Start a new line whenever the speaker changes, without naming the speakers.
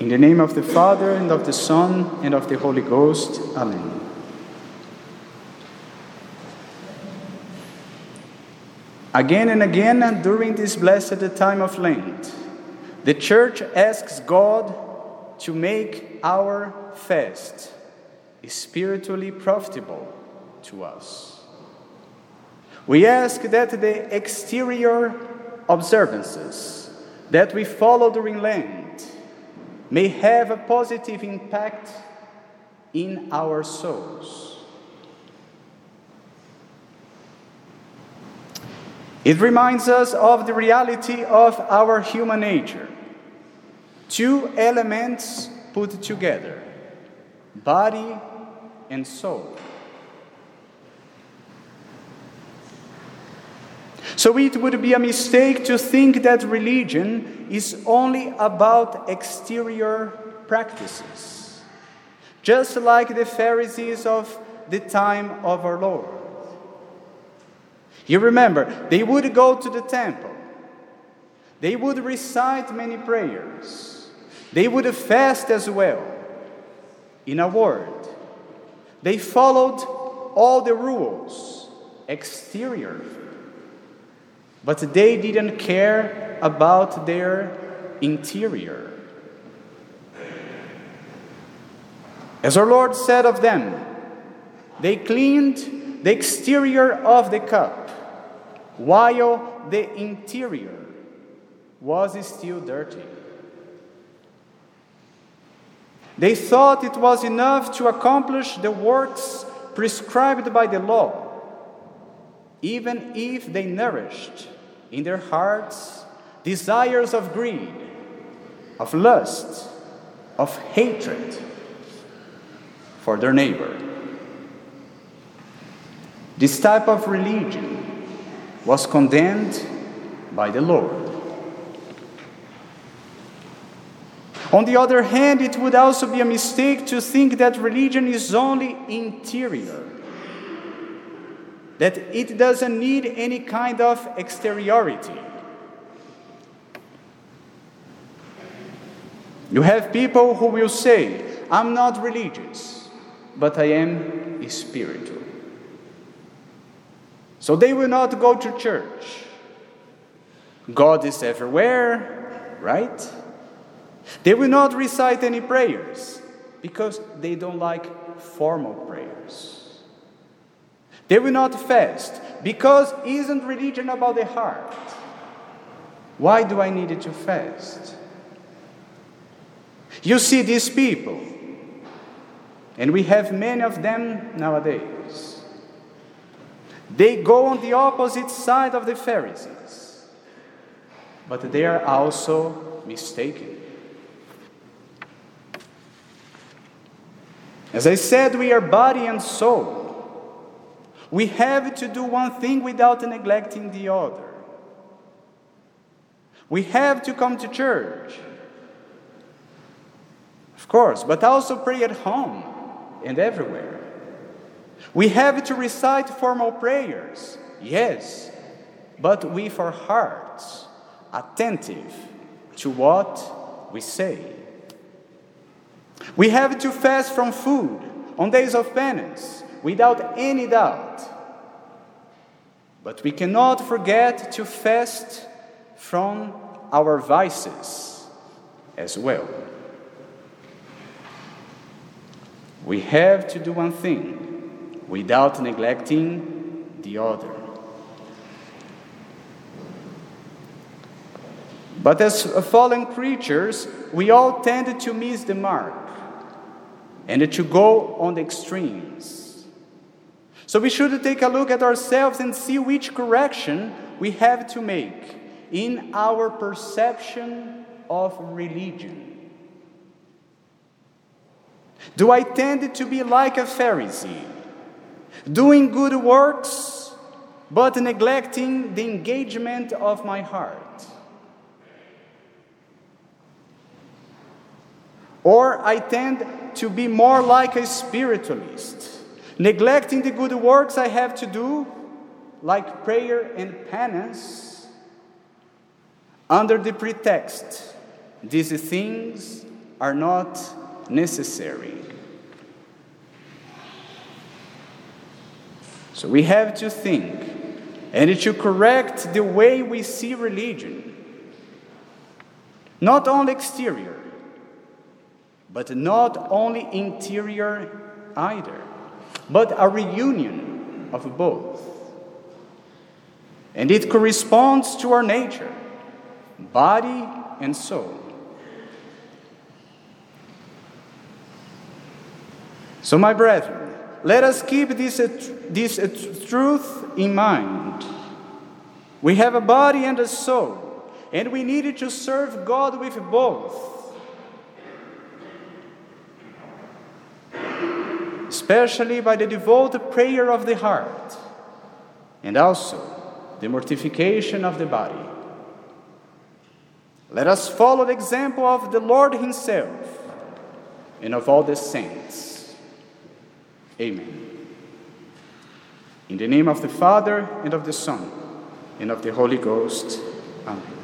In the name of the Father, and of the Son, and of the Holy Ghost. Amen. Again and again during this blessed time of Lent, the Church asks God to make our fast spiritually profitable to us. We ask that the exterior observances that we follow during Lent may have a positive impact in our souls. It reminds us of the reality of our human nature. Two elements put together body and soul. So it would be a mistake to think that religion is only about exterior practices, just like the Pharisees of the time of our Lord. You remember, they would go to the temple, they would recite many prayers, they would fast as well. In a word, they followed all the rules, exterior, but they didn't care about their interior. As our Lord said of them, they cleaned the exterior of the cup, while the interior was still dirty. They thought it was enough to accomplish the works prescribed by the law, even if they nourished in their hearts desires of greed, of lust, of hatred for their neighbor. This type of religion was condemned by the Lord. On the other hand, it would also be a mistake to think that religion is only interior, that it doesn't need any kind of exteriority. You have people who will say, I'm not religious, but I am spiritual. So they will not go to church. God is everywhere, right? They will not recite any prayers because they don't like formal prayers. They will not fast because isn't religion about the heart? Why do I need to fast? You see these people, and we have many of them nowadays. They go on the opposite side of the Pharisees, but they are also mistaken. As I said, we are body and soul. We have to do one thing without neglecting the other. We have to come to church, of course, but also pray at home and everywhere. We have to recite formal prayers, yes, but with our hearts attentive to what we say. We have to fast from food on days of penance without any doubt. But we cannot forget to fast from our vices as well. We have to do one thing without neglecting the other. But as fallen creatures, we all tend to miss the mark and to go on the extremes. So we should take a look at ourselves and see which correction we have to make in our perception of religion. Do I tend to be like a Pharisee, doing good works, but neglecting the engagement of my heart? Or I tend to be more like a spiritualist, neglecting the good works I have to do, like prayer and penance, under the pretext these things are not necessary. So we have to think and to correct the way we see religion. Not only exterior, but not only interior either, but a reunion of both. And it corresponds to our nature, body and soul. So, my brethren, let us keep this, this truth in mind. We have a body and a soul, and we need to serve God with both. Especially by the devoted prayer of the heart, and also the mortification of the body. Let us follow the example of the Lord Himself and of all the saints. Amen. In the name of the Father, and of the Son, and of the Holy Ghost. Amen.